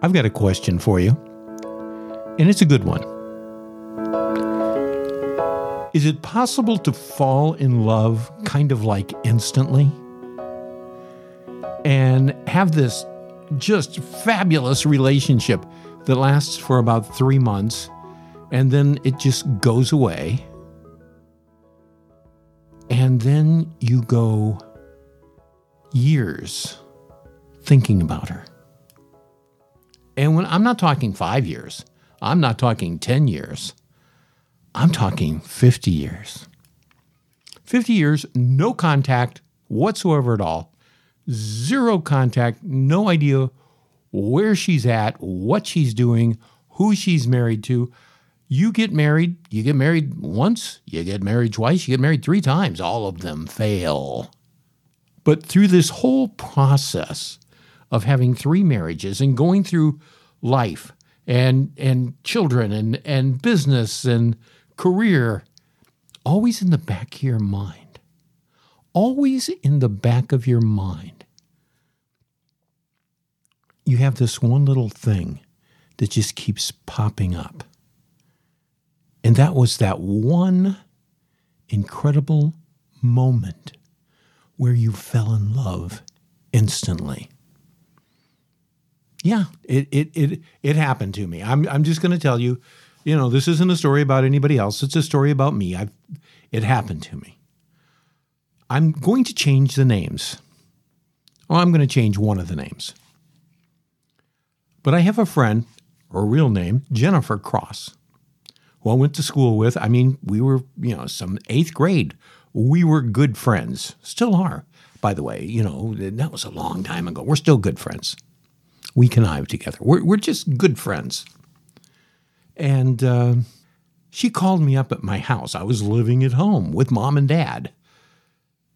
I've got a question for you, and it's a good one. Is it possible to fall in love kind of like instantly and have this just fabulous relationship that lasts for about three months and then it just goes away? And then you go years thinking about her. And when I'm not talking five years, I'm not talking 10 years, I'm talking 50 years. 50 years, no contact whatsoever at all, zero contact, no idea where she's at, what she's doing, who she's married to. You get married, you get married once, you get married twice, you get married three times. All of them fail. But through this whole process of having three marriages and going through life and and children and and business and career always in the back of your mind always in the back of your mind you have this one little thing that just keeps popping up. And that was that one incredible moment where you fell in love instantly yeah, it it it it happened to me. I'm I'm just going to tell you, you know, this isn't a story about anybody else. It's a story about me. I've it happened to me. I'm going to change the names. Well, I'm going to change one of the names. But I have a friend, her real name, Jennifer Cross, who I went to school with. I mean, we were, you know, some eighth grade. We were good friends, still are, by the way. You know, that was a long time ago. We're still good friends we connive together. We're, we're just good friends. And uh, she called me up at my house. I was living at home with mom and dad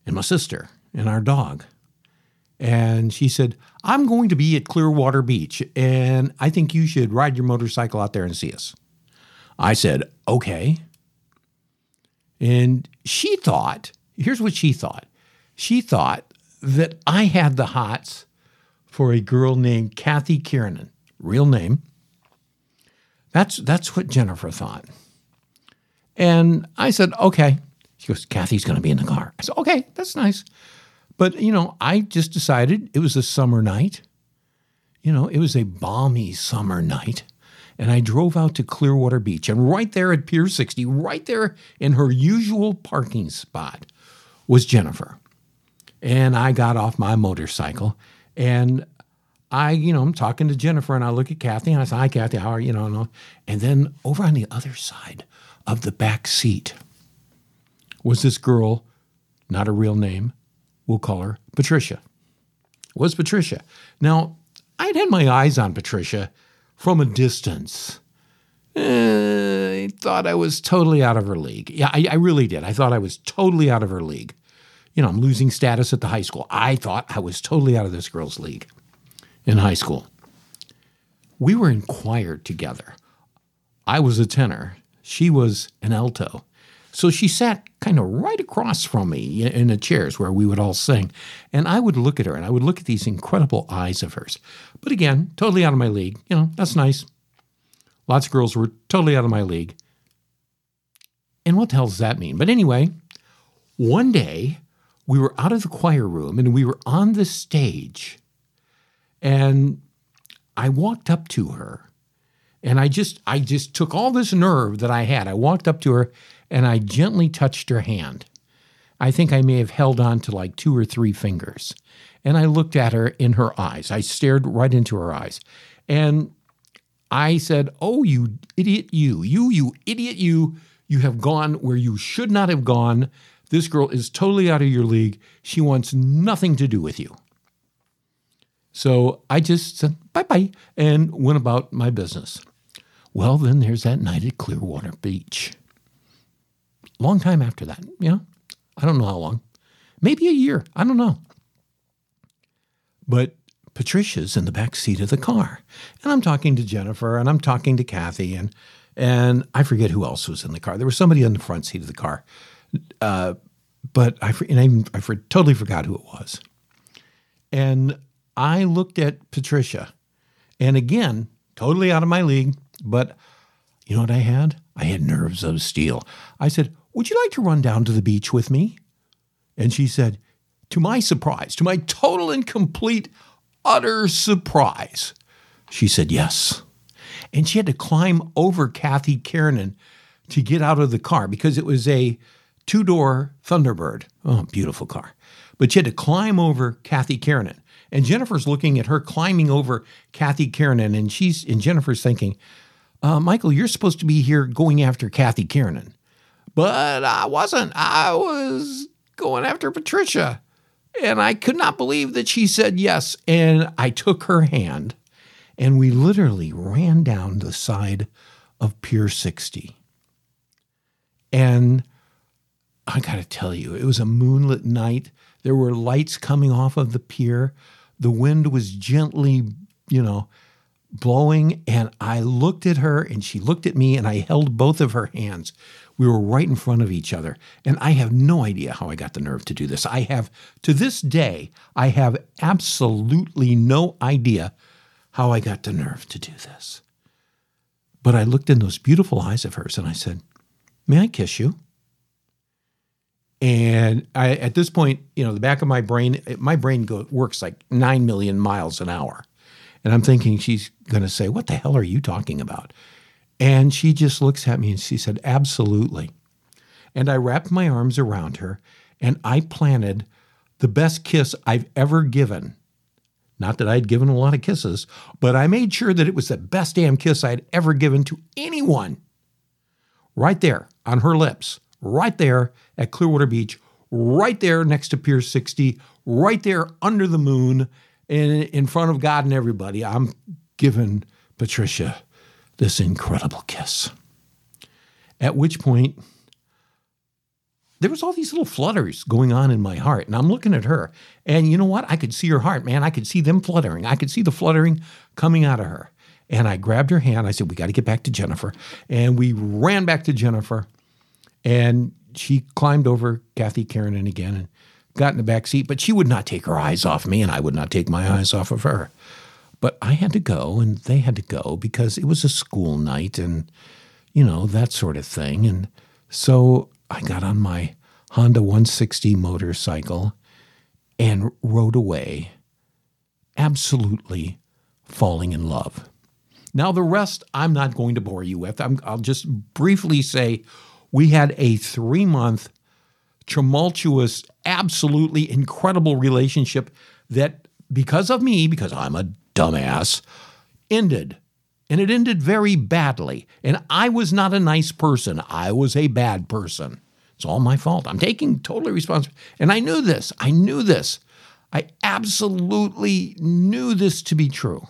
and my sister and our dog. And she said, I'm going to be at Clearwater Beach, and I think you should ride your motorcycle out there and see us. I said, okay. And she thought, here's what she thought she thought that I had the hots for a girl named Kathy Kiernan, real name. That's that's what Jennifer thought. And I said, okay. She goes, Kathy's going to be in the car. I said, okay, that's nice. But, you know, I just decided it was a summer night. You know, it was a balmy summer night. And I drove out to Clearwater Beach. And right there at Pier 60, right there in her usual parking spot, was Jennifer. And I got off my motorcycle and I, you know, I'm talking to Jennifer and I look at Kathy and I say, Hi, Kathy, how are you? you know, and then over on the other side of the back seat was this girl, not a real name, we'll call her Patricia. Was Patricia. Now, I'd had my eyes on Patricia from a distance. Eh, I thought I was totally out of her league. Yeah, I, I really did. I thought I was totally out of her league you know, I'm losing status at the high school. I thought I was totally out of this girl's league in high school. We were in choir together. I was a tenor, she was an alto. So she sat kind of right across from me in the chairs where we would all sing. And I would look at her and I would look at these incredible eyes of hers. But again, totally out of my league. You know, that's nice. Lots of girls were totally out of my league. And what the hell does that mean? But anyway, one day we were out of the choir room and we were on the stage. And I walked up to her and I just I just took all this nerve that I had. I walked up to her and I gently touched her hand. I think I may have held on to like two or three fingers. And I looked at her in her eyes. I stared right into her eyes. And I said, "Oh, you idiot you. You you idiot you. You have gone where you should not have gone this girl is totally out of your league. She wants nothing to do with you. So I just said bye bye and went about my business. Well, then there's that night at Clearwater Beach. Long time after that, you know, I don't know how long, maybe a year, I don't know. But Patricia's in the back seat of the car, and I'm talking to Jennifer, and I'm talking to Kathy, and and I forget who else was in the car. There was somebody in the front seat of the car, uh, but I, and I, I totally forgot who it was. And I looked at Patricia And again, totally out of my league, but you know what I had? I had nerves of steel. I said, Would you like to run down to the beach with me? And she said, To my surprise, to my total and complete, utter surprise, she said, Yes. And she had to climb over Kathy Kiernan to get out of the car because it was a two door Thunderbird. Oh, beautiful car. But she had to climb over Kathy Kiernan. And Jennifer's looking at her climbing over Kathy Kiernan, and she's and Jennifer's thinking, uh, Michael, you're supposed to be here going after Kathy Kiernan. But I wasn't. I was going after Patricia. And I could not believe that she said yes. And I took her hand and we literally ran down the side of Pier 60. And I got to tell you, it was a moonlit night. There were lights coming off of the pier. The wind was gently, you know, blowing. And I looked at her and she looked at me and I held both of her hands. We were right in front of each other. And I have no idea how I got the nerve to do this. I have, to this day, I have absolutely no idea how I got the nerve to do this. But I looked in those beautiful eyes of hers and I said, May I kiss you? And I, at this point, you know, the back of my brain, my brain go, works like 9 million miles an hour. And I'm thinking she's going to say, What the hell are you talking about? And she just looks at me and she said, Absolutely. And I wrapped my arms around her and I planted the best kiss I've ever given. Not that I'd given a lot of kisses, but I made sure that it was the best damn kiss I'd ever given to anyone. Right there on her lips, right there at Clearwater Beach, right there next to Pier 60, right there under the moon, in, in front of God and everybody. I'm giving Patricia this incredible kiss. At which point, there was all these little flutters going on in my heart and i'm looking at her and you know what? I could see her heart man. I could see them fluttering. I could see the fluttering coming out of her. And i grabbed her hand. I said we got to get back to jennifer. And we ran back to jennifer and she climbed over kathy kiernan again and got in the back seat but she would not take her eyes off me and i would not take my eyes off of her but i had to go and they had to go because it was a school night and you know that sort of thing and so I got on my Honda 160 motorcycle and rode away, absolutely falling in love. Now, the rest I'm not going to bore you with. i will just briefly say we had a three month, tumultuous, absolutely incredible relationship that, because of me, because I'm a dumbass, ended and it ended very badly. And I was not a nice person. I was a bad person. It's all my fault. I'm taking totally responsibility. And I knew this. I knew this. I absolutely knew this to be true.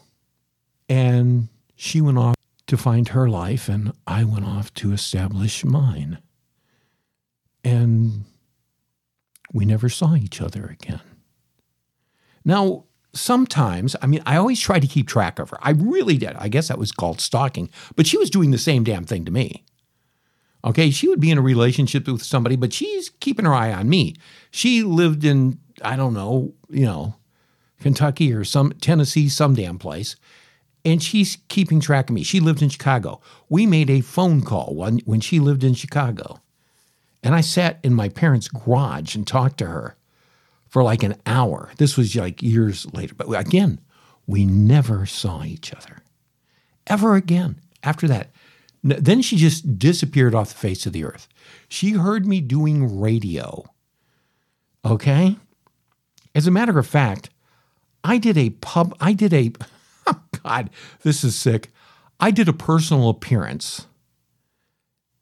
And she went off to find her life, and I went off to establish mine. And we never saw each other again. Now, sometimes, I mean, I always tried to keep track of her. I really did. I guess that was called stalking, but she was doing the same damn thing to me. Okay, she would be in a relationship with somebody, but she's keeping her eye on me. She lived in, I don't know, you know, Kentucky or some Tennessee, some damn place. And she's keeping track of me. She lived in Chicago. We made a phone call when, when she lived in Chicago. And I sat in my parents' garage and talked to her for like an hour. This was like years later. But again, we never saw each other ever again after that. Then she just disappeared off the face of the earth. She heard me doing radio. Okay? As a matter of fact, I did a pub, I did a, God, this is sick. I did a personal appearance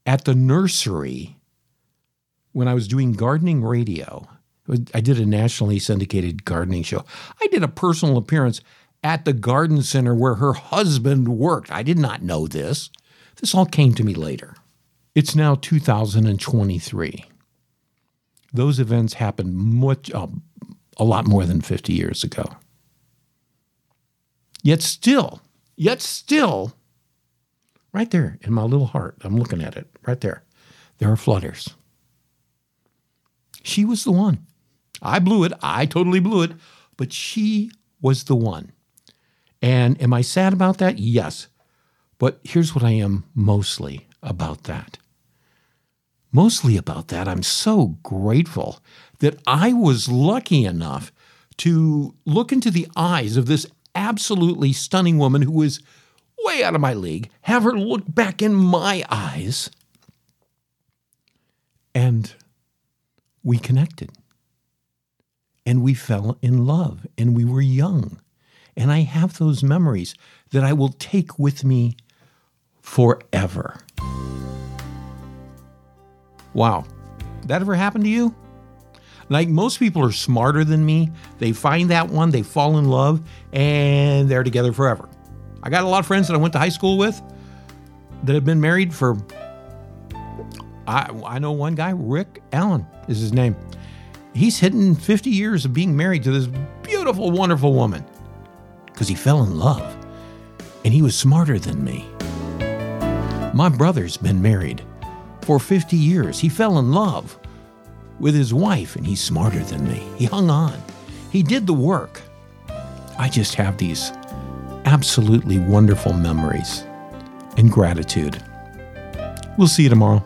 at the nursery when I was doing gardening radio I did a nationally syndicated gardening show. I did a personal appearance at the garden center where her husband worked. I did not know this. This all came to me later. It's now 2023. Those events happened much, uh, a lot more than 50 years ago. Yet still, yet still, right there in my little heart, I'm looking at it right there. There are flutters. She was the one. I blew it. I totally blew it. But she was the one. And am I sad about that? Yes. But here's what I am mostly about that. Mostly about that, I'm so grateful that I was lucky enough to look into the eyes of this absolutely stunning woman who was way out of my league, have her look back in my eyes, and we connected. And we fell in love, and we were young. And I have those memories that I will take with me forever. Wow. That ever happened to you? Like most people are smarter than me. They find that one, they fall in love, and they're together forever. I got a lot of friends that I went to high school with that have been married for. I, I know one guy, Rick Allen is his name. He's hitting 50 years of being married to this beautiful, wonderful woman because he fell in love and he was smarter than me. My brother's been married for 50 years. He fell in love with his wife and he's smarter than me. He hung on, he did the work. I just have these absolutely wonderful memories and gratitude. We'll see you tomorrow.